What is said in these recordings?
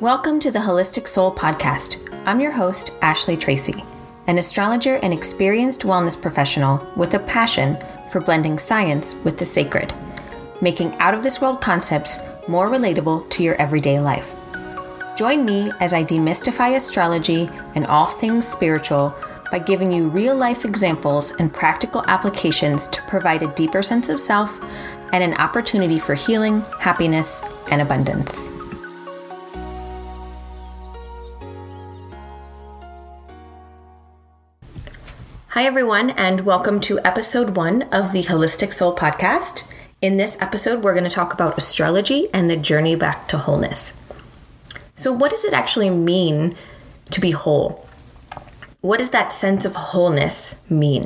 Welcome to the Wholistic Soul Podcast. I'm your host, Ashley Tracey, an astrologer and experienced wellness professional with a passion for blending science with the sacred, making out of this world concepts more relatable to your everyday life. Join me as I demystify astrology and all things spiritual by giving you real life examples and practical applications to provide a deeper sense of self and an opportunity for healing, happiness, and abundance. Hi, everyone, and welcome to episode one of the Wholistic Soul Podcast. In this episode, we're going to talk about astrology and the journey back to wholeness. So, what does it actually mean to be whole? What does that sense of wholeness mean?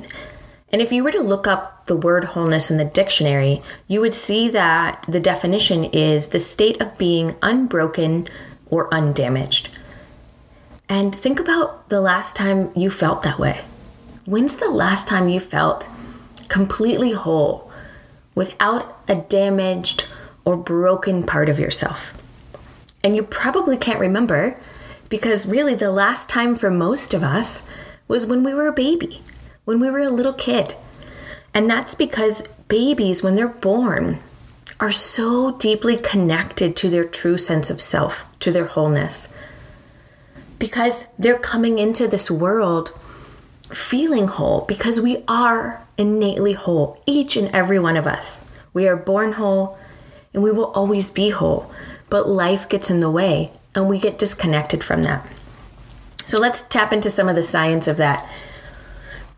And if you were to look up the word wholeness in the dictionary, you would see that the definition is the state of being unbroken or undamaged. And think about the last time you felt that way. When's the last time you felt completely whole without a damaged or broken part of yourself? And you probably can't remember because really the last time for most of us was when we were a baby, when we were a little kid. And that's because babies, when they're born, are so deeply connected to their true sense of self, to their wholeness. Because they're coming into this world feeling whole because we are innately whole, each and every one of us. We are born whole and we will always be whole, but life gets in the way and we get disconnected from that. So let's tap into some of the science of that.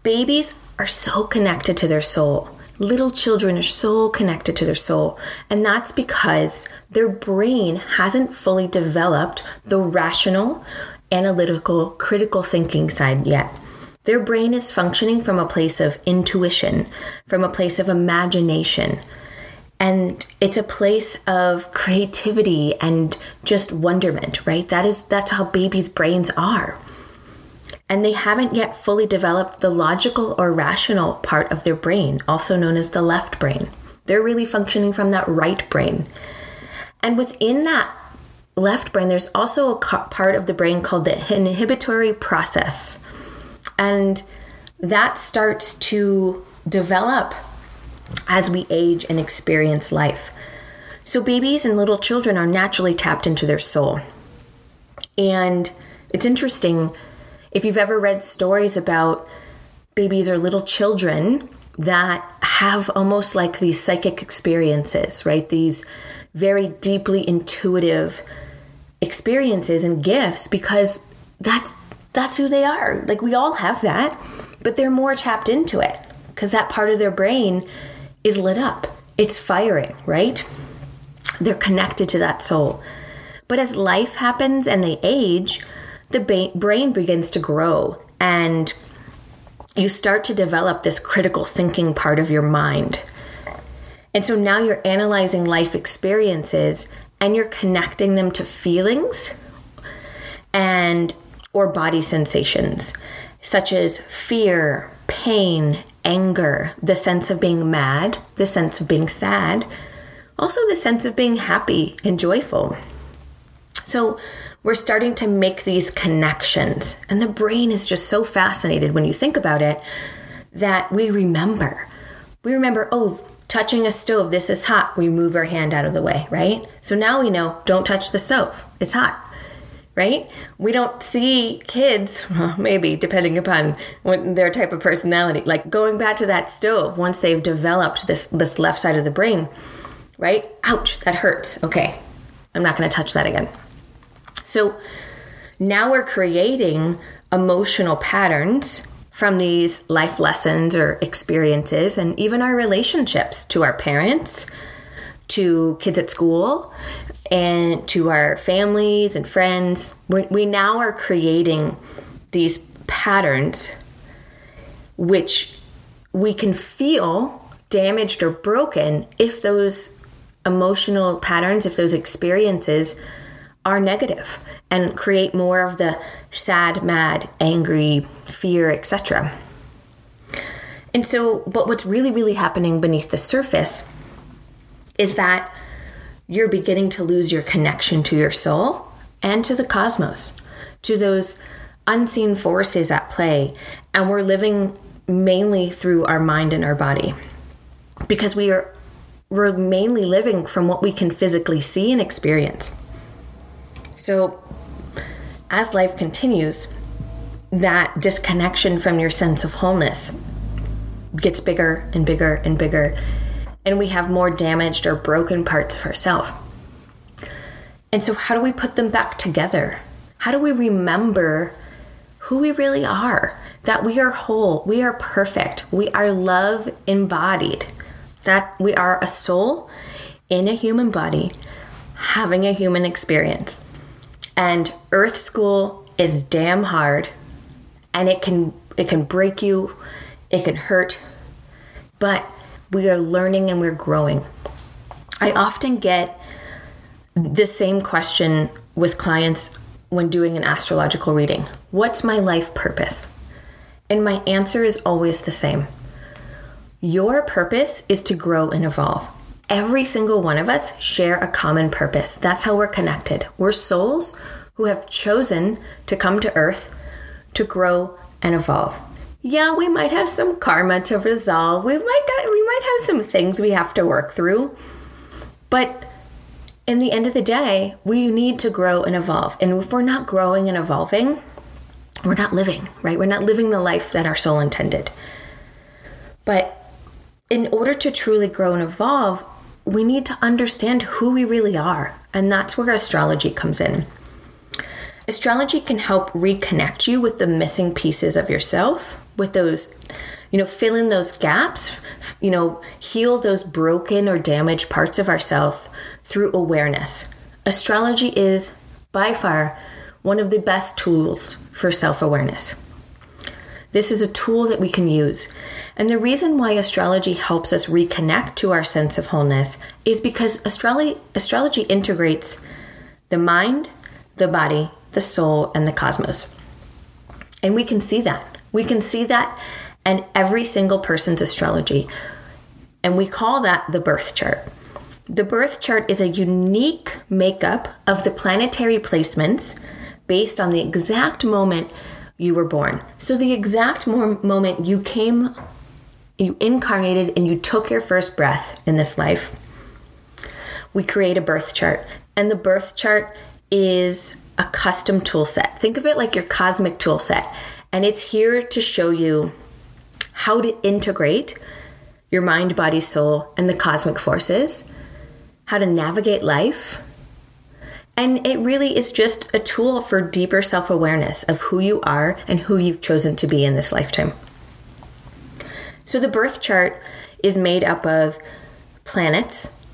Babies are so connected to their soul. Little children are so connected to their soul, and that's because their brain hasn't fully developed the rational, analytical, critical thinking side yet. Their brain is functioning from a place of intuition, from a place of imagination. And it's a place of creativity and just wonderment, right? That is that's how babies' brains are. And they haven't yet fully developed the logical or rational part of their brain, also known as the left brain. They're really functioning from that right brain. And within that left brain, there's also a part of the brain called the inhibitory process. And that starts to develop as we age and experience life. So, babies and little children are naturally tapped into their soul. And it's interesting if you've ever read stories about babies or little children that have almost like these psychic experiences, right? These very deeply intuitive experiences and gifts because that's that's who they are. Like we all have that, but they're more tapped into it because that part of their brain is lit up. It's firing, right? They're connected to that soul. But as life happens and they age, the brain begins to grow and you start to develop this critical thinking part of your mind. And so now you're analyzing life experiences and you're connecting them to feelings and or body sensations such as fear, pain, anger, the sense of being mad, the sense of being sad, also the sense of being happy and joyful. So, we're starting to make these connections, and the brain is just so fascinated when you think about it that we remember. We remember, oh, touching a stove, this is hot. We move our hand out of the way, right? So now we know don't touch the stove, it's hot right? We don't see kids, well, maybe depending upon what their type of personality, like going back to that stove once they've developed this this left side of the brain, right? Ouch, that hurts. Okay, I'm not going to touch that again. So now we're creating emotional patterns from these life lessons or experiences and even our relationships to our parents, to kids at school, and to our families and friends. we now are creating these patterns which we can feel damaged or broken if those emotional patterns, if those experiences are negative and create more of the sad, mad, angry, fear, etc. And so, but what's really, really happening beneath the surface is that you're beginning to lose your connection to your soul and to the cosmos, to those unseen forces at play. And we're living mainly through our mind and our body because we are we're mainly living from what we can physically see and experience. So as life continues, that disconnection from your sense of wholeness gets bigger and bigger and bigger, and we have more damaged or broken parts of ourselves. And so, how do we put them back together? How do we remember who we really are? That we are whole, we are perfect, we are love embodied, that we are a soul in a human body having a human experience. And Earth School is damn hard and it can it can break you, it can hurt, but we are learning and we're growing. I often get the same question with clients when doing an astrological reading. What's my life purpose? And my answer is always the same. Your purpose is to grow and evolve. Every single one of us share a common purpose. That's how we're connected. We're souls who have chosen to come to earth to grow and evolve. Yeah, we might have some karma to resolve. We might we might have some things we have to work through. But in the end of the day, we need to grow and evolve. And if we're not growing and evolving, we're not living, right? We're not living the life that our soul intended. But in order to truly grow and evolve, we need to understand who we really are. And that's where astrology comes in. Astrology can help reconnect you with the missing pieces of yourself, with those, you know, fill in those gaps, you know, heal those broken or damaged parts of ourself through awareness. Astrology is by far one of the best tools for self awareness. This is a tool that we can use. And the reason why astrology helps us reconnect to our sense of wholeness is because astrology, astrology integrates the mind, the body, the soul, and the cosmos. And we can see that. We can see that in every single person's astrology. And we call that the birth chart. The birth chart is a unique makeup of the planetary placements based on the exact moment you were born. So, the exact moment you came, you incarnated, and you took your first breath in this life, we create a birth chart. And the birth chart is a custom tool set. Think of it like your cosmic tool set. And it's here to show you how to integrate your mind, body, soul, and the cosmic forces, how to navigate life. And it really is just a tool for deeper self awareness of who you are and who you've chosen to be in this lifetime. So, the birth chart is made up of planets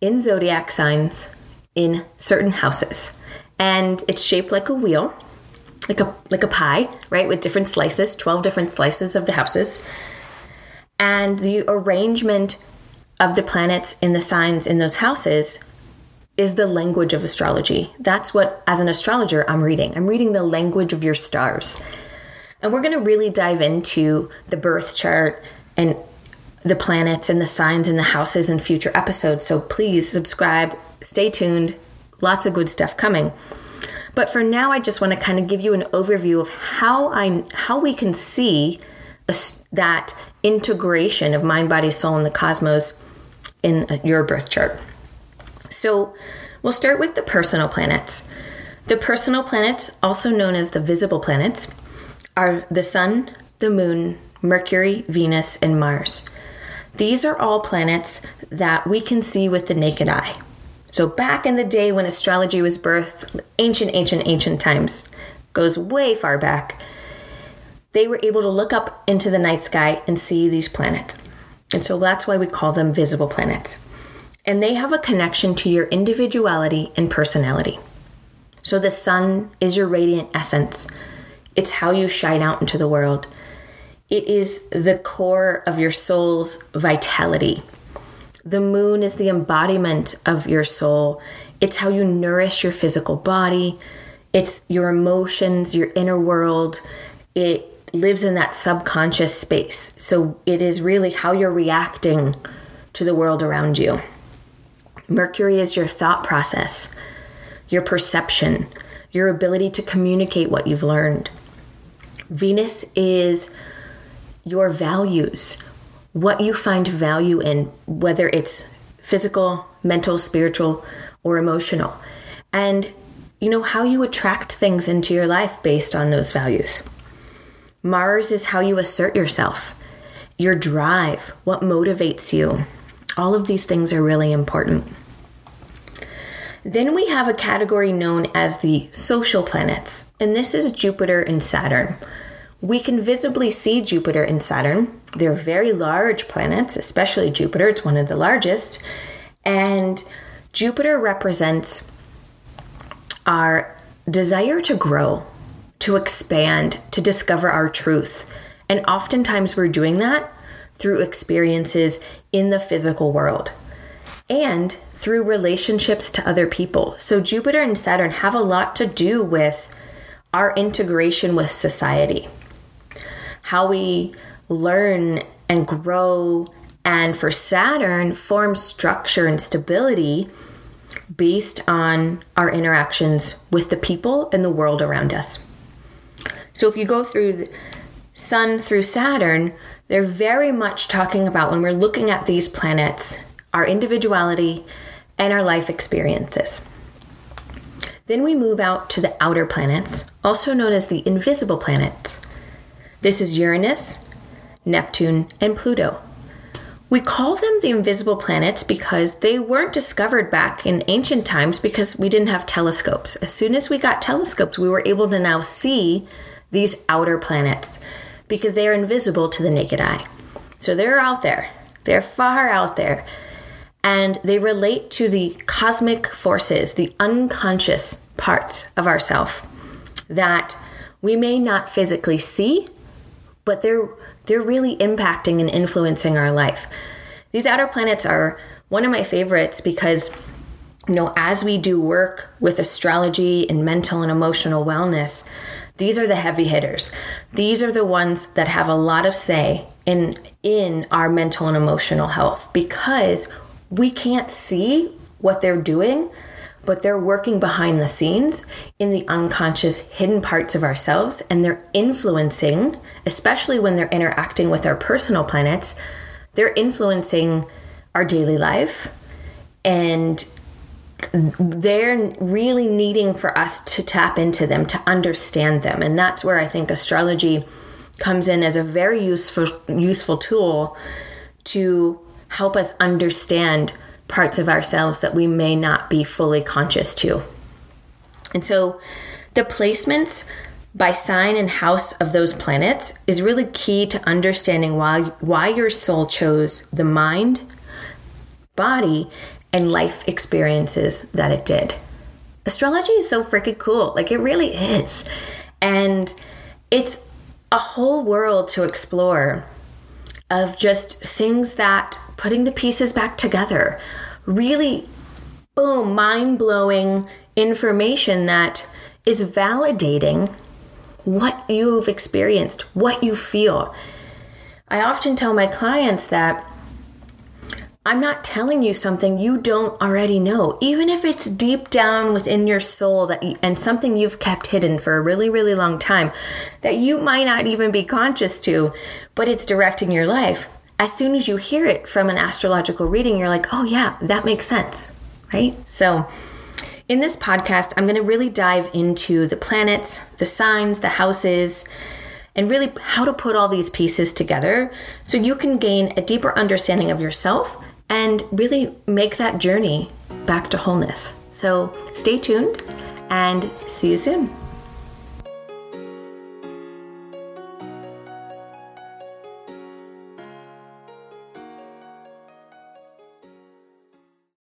in zodiac signs in certain houses and it's shaped like a wheel, like a like a pie, right, with different slices, 12 different slices of the houses. And the arrangement of the planets in the signs in those houses is the language of astrology. That's what as an astrologer I'm reading. I'm reading the language of your stars. And we're going to really dive into the birth chart and the planets and the signs and the houses in future episodes. So please subscribe, stay tuned, Lots of good stuff coming. But for now, I just want to kind of give you an overview of how I how we can see a, that integration of mind, body, soul, and the cosmos in uh, your birth chart. So we'll start with the personal planets. The personal planets, also known as the visible planets, are the Sun, the Moon, Mercury, Venus, and Mars. These are all planets that we can see with the naked eye. So, back in the day when astrology was birthed, ancient, ancient, ancient times, goes way far back, they were able to look up into the night sky and see these planets. And so that's why we call them visible planets. And they have a connection to your individuality and personality. So the sun is your radiant essence, it's how you shine out into the world. It is the core of your soul's vitality. The moon is the embodiment of your soul. It's how you nourish your physical body. It's your emotions, your inner world. It lives in that subconscious space. So it is really how you're reacting to the world around you. Mercury is your thought process, your perception, your ability to communicate what you've learned. Venus is your values, what you find value in, whether it's physical, mental, spiritual, or emotional. And you know how you attract things into your life based on those values. Mars is how you assert yourself, your drive, what motivates you. All of these things are really important. Then we have a category known as the social planets, and this is Jupiter and Saturn. We can visibly see Jupiter and Saturn. They're very large planets, especially Jupiter, it's one of the largest. And Jupiter represents our desire to grow, to expand, to discover our truth. And oftentimes we're doing that through experiences in the physical world and through relationships to other people. So Jupiter and Saturn have a lot to do with our integration with society, how we learn and grow, and for Saturn, form structure and stability based on our interactions with the people and the world around us. So if you go through the Sun through Saturn, they're very much talking about when we're looking at these planets, our individuality and our life experiences. Then we move out to the outer planets, also known as the invisible planets. This is Uranus, Neptune, and Pluto. We call them the invisible planets because they weren't discovered back in ancient times because we didn't have telescopes. As soon as we got telescopes, we were able to now see these outer planets because they are invisible to the naked eye. So they're out there, they're far out there and they relate to the cosmic forces, the unconscious parts of ourself that we may not physically see, but they're they're really impacting and influencing our life. These outer planets are one of my favorites because you know, as we do work with astrology and mental and emotional wellness, these are the heavy hitters. These are the ones that have a lot of say in in our mental and emotional health because we can't see what they're doing, but they're working behind the scenes in the unconscious hidden parts of ourselves and they're influencing, especially when they're interacting with our personal planets, they're influencing our daily life. And they're really needing for us to tap into them to understand them. And that's where i think astrology comes in as a very useful useful tool to help us understand parts of ourselves that we may not be fully conscious to. And so the placements by sign and house of those planets is really key to understanding why why your soul chose the mind, body, and life experiences that it did. Astrology is so freaking cool. Like it really is. And it's a whole world to explore of just things that putting the pieces back together. Really, boom, mind blowing information that is validating what you've experienced, what you feel. I often tell my clients that I'm not telling you something you don't already know, even if it's deep down within your soul that you, and something you've kept hidden for a really really long time that you might not even be conscious to, but it's directing your life as soon as you hear it from an astrological reading, you're like, oh, yeah, that makes sense, right? So, in this podcast, I'm going to really dive into the planets, the signs, the houses, and really how to put all these pieces together so you can gain a deeper understanding of yourself and really make that journey back to wholeness. So, stay tuned and see you soon.